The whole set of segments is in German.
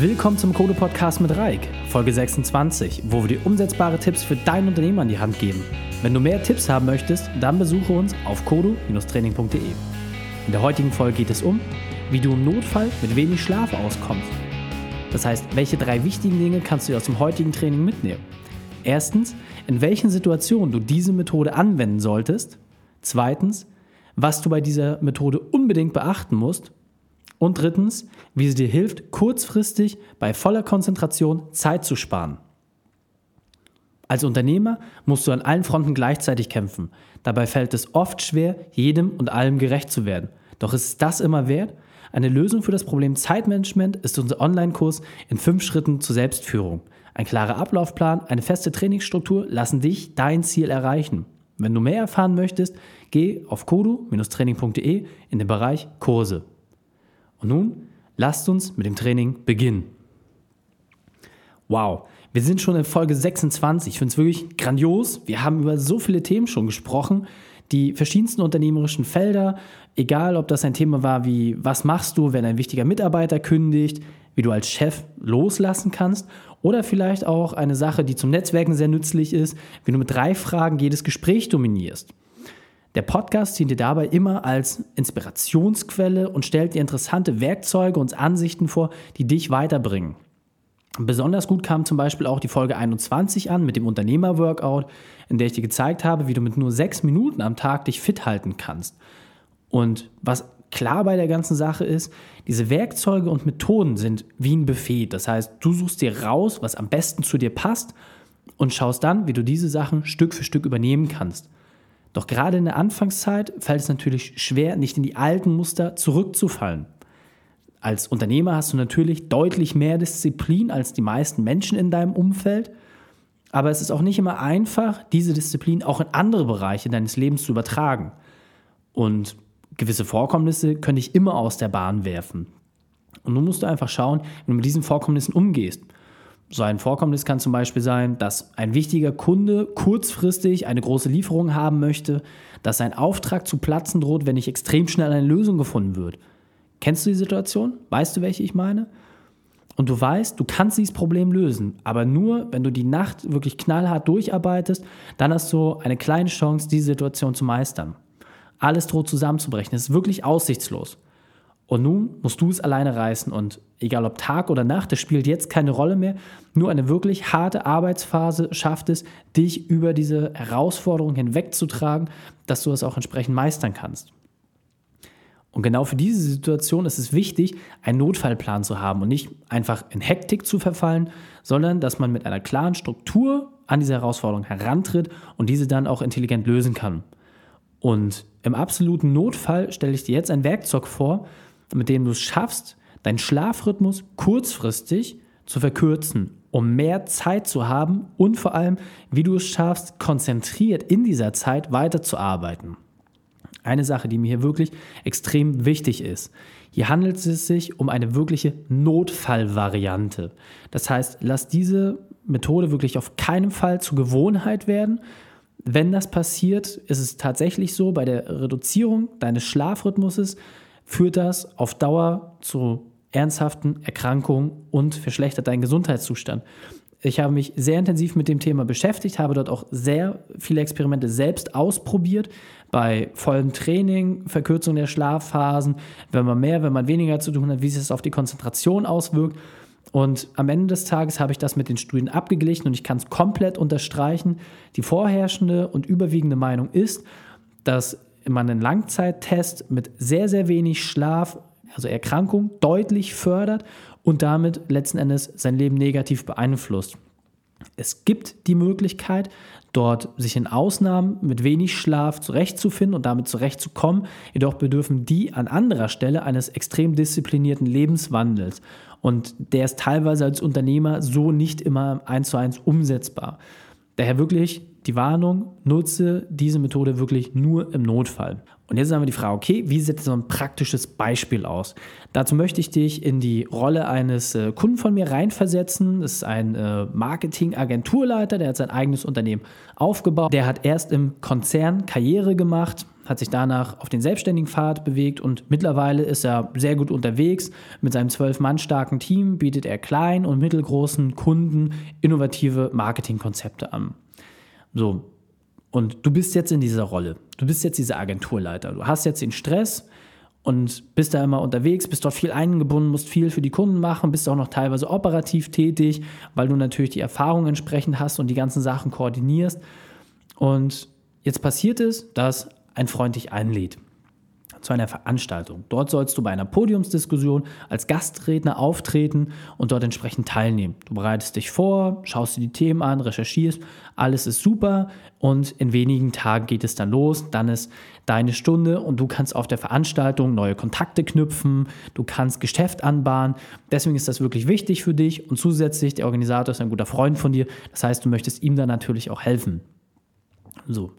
Willkommen zum Code Podcast mit Reik, Folge 26, wo wir dir umsetzbare Tipps für dein Unternehmen an die Hand geben. Wenn du mehr Tipps haben möchtest, dann besuche uns auf kodo-training.de. In der heutigen Folge geht es um, wie du im Notfall mit wenig Schlaf auskommst. Das heißt, welche drei wichtigen Dinge kannst du aus dem heutigen Training mitnehmen? Erstens, in welchen Situationen du diese Methode anwenden solltest. Zweitens, was du bei dieser Methode unbedingt beachten musst. Und drittens, wie sie dir hilft, kurzfristig bei voller Konzentration Zeit zu sparen. Als Unternehmer musst du an allen Fronten gleichzeitig kämpfen. Dabei fällt es oft schwer, jedem und allem gerecht zu werden. Doch ist das immer wert? Eine Lösung für das Problem Zeitmanagement ist unser Online-Kurs in fünf Schritten zur Selbstführung. Ein klarer Ablaufplan, eine feste Trainingsstruktur lassen dich dein Ziel erreichen. Wenn du mehr erfahren möchtest, geh auf kodu-training.de in den Bereich Kurse. Und nun lasst uns mit dem Training beginnen. Wow, wir sind schon in Folge 26. Ich finde es wirklich grandios. Wir haben über so viele Themen schon gesprochen. Die verschiedensten unternehmerischen Felder, egal ob das ein Thema war wie, was machst du, wenn ein wichtiger Mitarbeiter kündigt, wie du als Chef loslassen kannst oder vielleicht auch eine Sache, die zum Netzwerken sehr nützlich ist, wie du mit drei Fragen jedes Gespräch dominierst. Der Podcast dient dir dabei immer als Inspirationsquelle und stellt dir interessante Werkzeuge und Ansichten vor, die dich weiterbringen. Besonders gut kam zum Beispiel auch die Folge 21 an mit dem Unternehmer-Workout, in der ich dir gezeigt habe, wie du mit nur sechs Minuten am Tag dich fit halten kannst. Und was klar bei der ganzen Sache ist, diese Werkzeuge und Methoden sind wie ein Buffet. Das heißt, du suchst dir raus, was am besten zu dir passt und schaust dann, wie du diese Sachen Stück für Stück übernehmen kannst. Doch gerade in der Anfangszeit fällt es natürlich schwer, nicht in die alten Muster zurückzufallen. Als Unternehmer hast du natürlich deutlich mehr Disziplin als die meisten Menschen in deinem Umfeld, aber es ist auch nicht immer einfach, diese Disziplin auch in andere Bereiche deines Lebens zu übertragen. Und gewisse Vorkommnisse können dich immer aus der Bahn werfen. Und nun musst du einfach schauen, wie du mit diesen Vorkommnissen umgehst. So ein Vorkommnis kann zum Beispiel sein, dass ein wichtiger Kunde kurzfristig eine große Lieferung haben möchte, dass ein Auftrag zu platzen droht, wenn nicht extrem schnell eine Lösung gefunden wird. Kennst du die Situation? Weißt du, welche ich meine? Und du weißt, du kannst dieses Problem lösen, aber nur, wenn du die Nacht wirklich knallhart durcharbeitest, dann hast du eine kleine Chance, diese Situation zu meistern. Alles droht zusammenzubrechen. Es ist wirklich aussichtslos. Und nun musst du es alleine reißen und egal ob Tag oder Nacht, das spielt jetzt keine Rolle mehr. Nur eine wirklich harte Arbeitsphase schafft es, dich über diese Herausforderung hinwegzutragen, dass du es auch entsprechend meistern kannst. Und genau für diese Situation ist es wichtig, einen Notfallplan zu haben und nicht einfach in Hektik zu verfallen, sondern dass man mit einer klaren Struktur an diese Herausforderung herantritt und diese dann auch intelligent lösen kann. Und im absoluten Notfall stelle ich dir jetzt ein Werkzeug vor, mit dem du es schaffst, deinen Schlafrhythmus kurzfristig zu verkürzen, um mehr Zeit zu haben und vor allem, wie du es schaffst, konzentriert in dieser Zeit weiterzuarbeiten. Eine Sache, die mir hier wirklich extrem wichtig ist. Hier handelt es sich um eine wirkliche Notfallvariante. Das heißt, lass diese Methode wirklich auf keinen Fall zur Gewohnheit werden. Wenn das passiert, ist es tatsächlich so, bei der Reduzierung deines Schlafrhythmuses führt das auf Dauer zu ernsthaften Erkrankungen und verschlechtert deinen Gesundheitszustand. Ich habe mich sehr intensiv mit dem Thema beschäftigt, habe dort auch sehr viele Experimente selbst ausprobiert, bei vollem Training, Verkürzung der Schlafphasen, wenn man mehr, wenn man weniger zu tun hat, wie sich das auf die Konzentration auswirkt. Und am Ende des Tages habe ich das mit den Studien abgeglichen und ich kann es komplett unterstreichen. Die vorherrschende und überwiegende Meinung ist, dass man einen Langzeittest mit sehr, sehr wenig Schlaf, also Erkrankung, deutlich fördert und damit letzten Endes sein Leben negativ beeinflusst. Es gibt die Möglichkeit, dort sich in Ausnahmen mit wenig Schlaf zurechtzufinden und damit zurechtzukommen. Jedoch bedürfen die an anderer Stelle eines extrem disziplinierten Lebenswandels. Und der ist teilweise als Unternehmer so nicht immer eins zu eins umsetzbar. Daher wirklich die Warnung, nutze diese Methode wirklich nur im Notfall. Und jetzt haben wir die Frage, okay, wie sieht so ein praktisches Beispiel aus? Dazu möchte ich dich in die Rolle eines äh, Kunden von mir reinversetzen. Das ist ein äh, Marketing-Agenturleiter, der hat sein eigenes Unternehmen aufgebaut. Der hat erst im Konzern Karriere gemacht, hat sich danach auf den selbstständigen Pfad bewegt und mittlerweile ist er sehr gut unterwegs. Mit seinem zwölf Mann starken Team bietet er kleinen und mittelgroßen Kunden innovative Marketingkonzepte an. So, und du bist jetzt in dieser Rolle. Du bist jetzt dieser Agenturleiter. Du hast jetzt den Stress und bist da immer unterwegs, bist dort viel eingebunden, musst viel für die Kunden machen, bist auch noch teilweise operativ tätig, weil du natürlich die Erfahrung entsprechend hast und die ganzen Sachen koordinierst. Und jetzt passiert es, dass ein Freund dich einlädt zu einer Veranstaltung. Dort sollst du bei einer Podiumsdiskussion als Gastredner auftreten und dort entsprechend teilnehmen. Du bereitest dich vor, schaust dir die Themen an, recherchierst, alles ist super und in wenigen Tagen geht es dann los. Dann ist deine Stunde und du kannst auf der Veranstaltung neue Kontakte knüpfen, du kannst Geschäft anbahnen. Deswegen ist das wirklich wichtig für dich und zusätzlich der Organisator ist ein guter Freund von dir. Das heißt, du möchtest ihm dann natürlich auch helfen. So.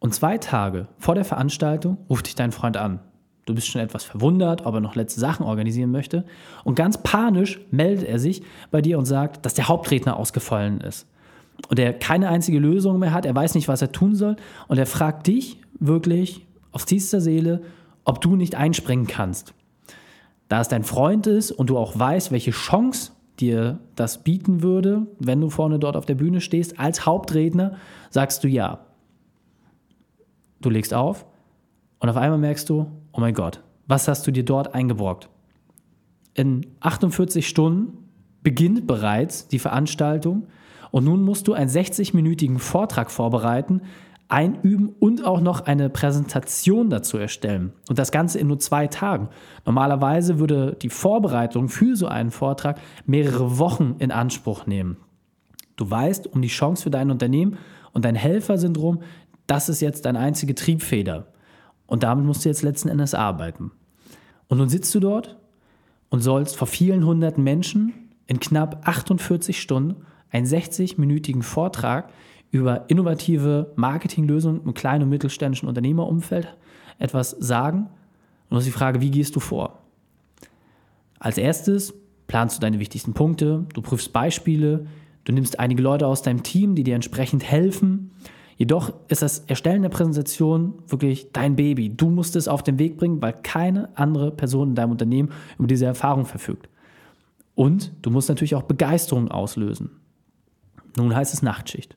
Und zwei Tage vor der Veranstaltung ruft dich dein Freund an. Du bist schon etwas verwundert, ob er noch letzte Sachen organisieren möchte. Und ganz panisch meldet er sich bei dir und sagt, dass der Hauptredner ausgefallen ist. Und er keine einzige Lösung mehr hat, er weiß nicht, was er tun soll. Und er fragt dich wirklich aus tiefster Seele, ob du nicht einspringen kannst. Da es dein Freund ist und du auch weißt, welche Chance dir das bieten würde, wenn du vorne dort auf der Bühne stehst, als Hauptredner, sagst du ja du legst auf und auf einmal merkst du, oh mein Gott, was hast du dir dort eingebrockt? In 48 Stunden beginnt bereits die Veranstaltung und nun musst du einen 60-minütigen Vortrag vorbereiten, einüben und auch noch eine Präsentation dazu erstellen. Und das Ganze in nur zwei Tagen. Normalerweise würde die Vorbereitung für so einen Vortrag mehrere Wochen in Anspruch nehmen. Du weißt um die Chance für dein Unternehmen und dein Helfersyndrom, das ist jetzt deine einzige Triebfeder. Und damit musst du jetzt letzten Endes arbeiten. Und nun sitzt du dort und sollst vor vielen hunderten Menschen in knapp 48 Stunden einen 60-minütigen Vortrag über innovative Marketinglösungen im kleinen und mittelständischen Unternehmerumfeld etwas sagen. Und das ist die Frage, wie gehst du vor? Als erstes planst du deine wichtigsten Punkte, du prüfst Beispiele, du nimmst einige Leute aus deinem Team, die dir entsprechend helfen. Jedoch ist das Erstellen der Präsentation wirklich dein Baby. Du musst es auf den Weg bringen, weil keine andere Person in deinem Unternehmen über diese Erfahrung verfügt. Und du musst natürlich auch Begeisterung auslösen. Nun heißt es Nachtschicht.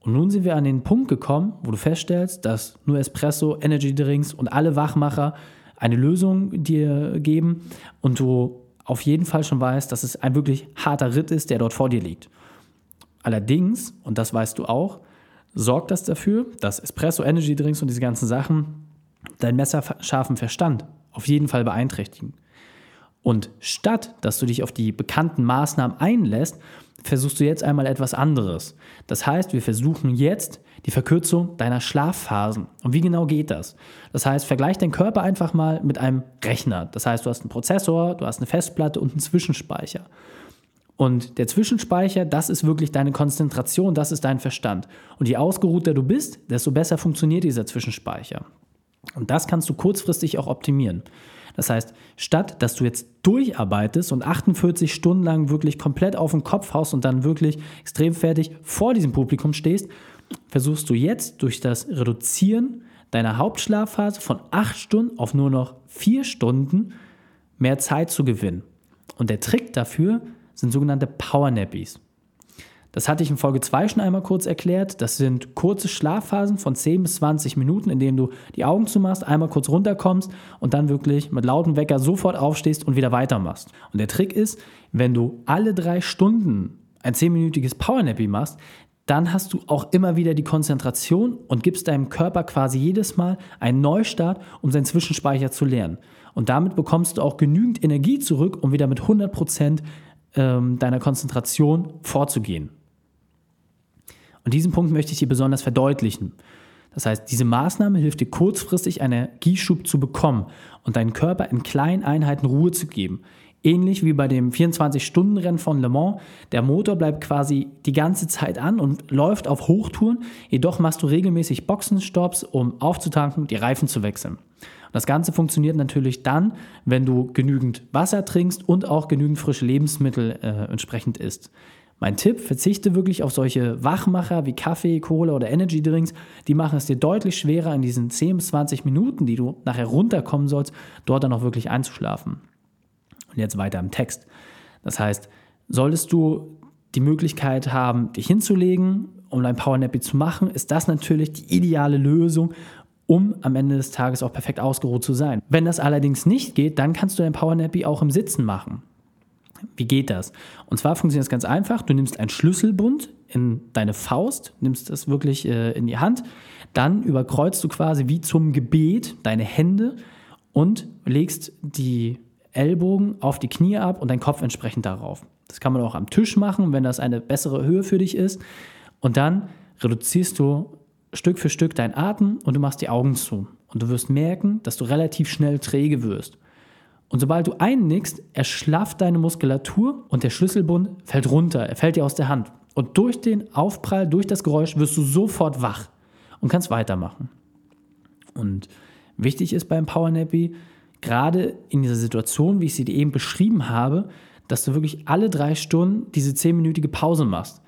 Und nun sind wir an den Punkt gekommen, wo du feststellst, dass nur Espresso, Energy Drinks und alle Wachmacher eine Lösung dir geben und du auf jeden Fall schon weißt, dass es ein wirklich harter Ritt ist, der dort vor dir liegt. Allerdings, und das weißt du auch, sorgt das dafür, dass Espresso, Energy Drinks und diese ganzen Sachen dein messerscharfen Verstand auf jeden Fall beeinträchtigen. Und statt dass du dich auf die bekannten Maßnahmen einlässt, versuchst du jetzt einmal etwas anderes. Das heißt, wir versuchen jetzt die Verkürzung deiner Schlafphasen. Und wie genau geht das? Das heißt, vergleich deinen Körper einfach mal mit einem Rechner. Das heißt, du hast einen Prozessor, du hast eine Festplatte und einen Zwischenspeicher. Und der Zwischenspeicher, das ist wirklich deine Konzentration, das ist dein Verstand. Und je ausgeruhter du bist, desto besser funktioniert dieser Zwischenspeicher. Und das kannst du kurzfristig auch optimieren. Das heißt, statt dass du jetzt durcharbeitest und 48 Stunden lang wirklich komplett auf den Kopf haust und dann wirklich extrem fertig vor diesem Publikum stehst, versuchst du jetzt durch das Reduzieren deiner Hauptschlafphase von 8 Stunden auf nur noch 4 Stunden mehr Zeit zu gewinnen. Und der Trick dafür sind sogenannte Powernappies. Das hatte ich in Folge 2 schon einmal kurz erklärt. Das sind kurze Schlafphasen von 10 bis 20 Minuten, in denen du die Augen zumachst, einmal kurz runterkommst und dann wirklich mit lautem Wecker sofort aufstehst und wieder weitermachst. Und der Trick ist, wenn du alle drei Stunden ein 10-minütiges Powernappy machst, dann hast du auch immer wieder die Konzentration und gibst deinem Körper quasi jedes Mal einen Neustart, um seinen Zwischenspeicher zu lernen. Und damit bekommst du auch genügend Energie zurück, um wieder mit 100 Prozent ähm, deiner Konzentration vorzugehen. Und diesen Punkt möchte ich dir besonders verdeutlichen. Das heißt, diese Maßnahme hilft dir kurzfristig einen Energieschub zu bekommen und deinen Körper in kleinen Einheiten Ruhe zu geben. Ähnlich wie bei dem 24-Stunden-Rennen von Le Mans. Der Motor bleibt quasi die ganze Zeit an und läuft auf Hochtouren. Jedoch machst du regelmäßig Boxenstopps, um aufzutanken, die Reifen zu wechseln. Das Ganze funktioniert natürlich dann, wenn du genügend Wasser trinkst und auch genügend frische Lebensmittel äh, entsprechend isst. Mein Tipp, verzichte wirklich auf solche Wachmacher wie Kaffee, Cola oder Energy Drinks. Die machen es dir deutlich schwerer, in diesen 10 bis 20 Minuten, die du nachher runterkommen sollst, dort dann auch wirklich einzuschlafen. Und jetzt weiter im Text. Das heißt, solltest du die Möglichkeit haben, dich hinzulegen, um dein Powernappy zu machen, ist das natürlich die ideale Lösung, um am Ende des Tages auch perfekt ausgeruht zu sein. Wenn das allerdings nicht geht, dann kannst du dein Powernappy auch im Sitzen machen. Wie geht das? Und zwar funktioniert das ganz einfach. Du nimmst einen Schlüsselbund in deine Faust, nimmst das wirklich äh, in die Hand, dann überkreuzt du quasi wie zum Gebet deine Hände und legst die Ellbogen auf die Knie ab und dein Kopf entsprechend darauf. Das kann man auch am Tisch machen, wenn das eine bessere Höhe für dich ist. Und dann reduzierst du Stück für Stück deinen Atem und du machst die Augen zu. Und du wirst merken, dass du relativ schnell träge wirst. Und sobald du einnickst, erschlafft deine Muskulatur und der Schlüsselbund fällt runter, er fällt dir aus der Hand. Und durch den Aufprall, durch das Geräusch wirst du sofort wach und kannst weitermachen. Und wichtig ist beim Powernappy, gerade in dieser Situation, wie ich sie dir eben beschrieben habe, dass du wirklich alle drei Stunden diese zehnminütige Pause machst.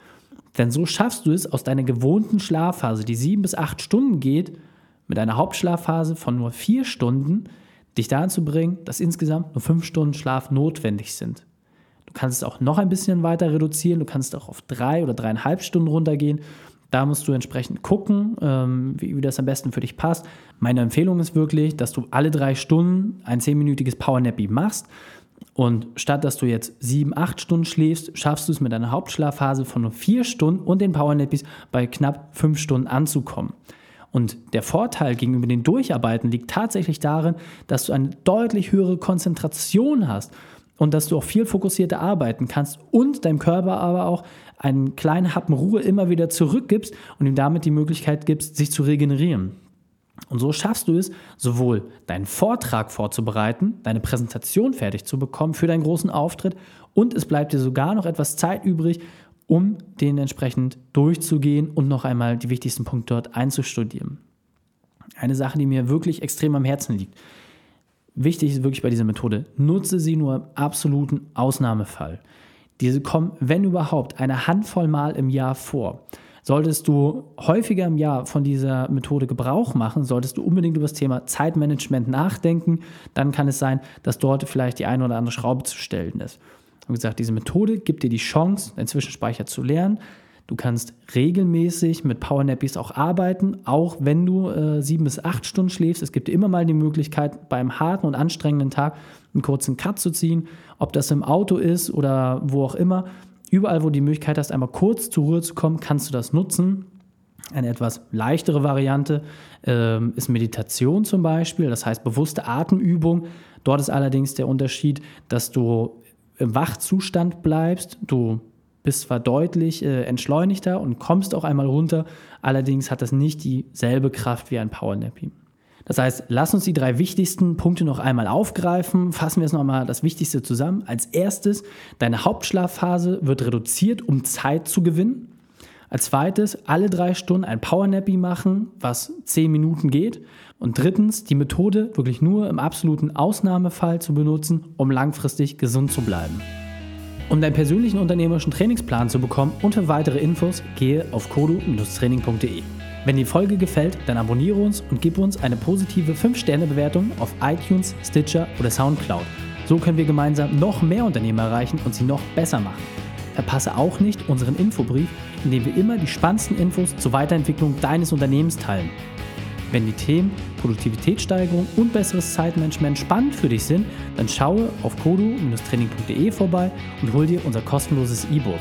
Denn so schaffst du es aus deiner gewohnten Schlafphase, die sieben bis acht Stunden geht, mit einer Hauptschlafphase von nur vier Stunden, dich dazu bringen, dass insgesamt nur fünf Stunden Schlaf notwendig sind. Du kannst es auch noch ein bisschen weiter reduzieren, du kannst auch auf drei oder dreieinhalb Stunden runtergehen. Da musst du entsprechend gucken, ähm, wie das am besten für dich passt. Meine Empfehlung ist wirklich, dass du alle drei Stunden ein zehnminütiges Powernappy machst. Und statt dass du jetzt sieben, acht Stunden schläfst, schaffst du es mit einer Hauptschlafphase von nur vier Stunden und den Powernappies bei knapp fünf Stunden anzukommen. Und der Vorteil gegenüber den Durcharbeiten liegt tatsächlich darin, dass du eine deutlich höhere Konzentration hast und dass du auch viel fokussierter arbeiten kannst und deinem Körper aber auch einen kleinen Happen Ruhe immer wieder zurückgibst und ihm damit die Möglichkeit gibst, sich zu regenerieren. Und so schaffst du es, sowohl deinen Vortrag vorzubereiten, deine Präsentation fertig zu bekommen für deinen großen Auftritt und es bleibt dir sogar noch etwas Zeit übrig, um den entsprechend durchzugehen und noch einmal die wichtigsten Punkte dort einzustudieren. Eine Sache, die mir wirklich extrem am Herzen liegt. Wichtig ist wirklich bei dieser Methode, nutze sie nur im absoluten Ausnahmefall. Diese kommen, wenn überhaupt, eine Handvoll Mal im Jahr vor. Solltest du häufiger im Jahr von dieser Methode Gebrauch machen, solltest du unbedingt über das Thema Zeitmanagement nachdenken. Dann kann es sein, dass dort vielleicht die eine oder andere Schraube zu stellen ist. Wie gesagt, diese Methode gibt dir die Chance, deinen Zwischenspeicher zu lernen. Du kannst regelmäßig mit Powernappies auch arbeiten, auch wenn du äh, sieben bis acht Stunden schläfst. Es gibt immer mal die Möglichkeit, beim harten und anstrengenden Tag einen kurzen Cut zu ziehen, ob das im Auto ist oder wo auch immer. Überall, wo du die Möglichkeit hast, einmal kurz zur Ruhe zu kommen, kannst du das nutzen. Eine etwas leichtere Variante ähm, ist Meditation zum Beispiel, das heißt bewusste Atemübung. Dort ist allerdings der Unterschied, dass du im Wachzustand bleibst. Du bist zwar deutlich äh, entschleunigter und kommst auch einmal runter, allerdings hat das nicht dieselbe Kraft wie ein Powernappy. Das heißt, lass uns die drei wichtigsten Punkte noch einmal aufgreifen. Fassen wir es nochmal das Wichtigste zusammen. Als erstes, deine Hauptschlafphase wird reduziert, um Zeit zu gewinnen. Als zweites, alle drei Stunden ein Powernappy machen, was zehn Minuten geht. Und drittens, die Methode wirklich nur im absoluten Ausnahmefall zu benutzen, um langfristig gesund zu bleiben. Um deinen persönlichen unternehmerischen Trainingsplan zu bekommen und für weitere Infos, gehe auf kodu-training.de. Wenn die Folge gefällt, dann abonniere uns und gib uns eine positive 5-Sterne-Bewertung auf iTunes, Stitcher oder Soundcloud. So können wir gemeinsam noch mehr Unternehmer erreichen und sie noch besser machen. Verpasse auch nicht unseren Infobrief, in dem wir immer die spannendsten Infos zur Weiterentwicklung deines Unternehmens teilen. Wenn die Themen Produktivitätssteigerung und besseres Zeitmanagement spannend für dich sind, dann schaue auf kodu-training.de vorbei und hol dir unser kostenloses E-Book.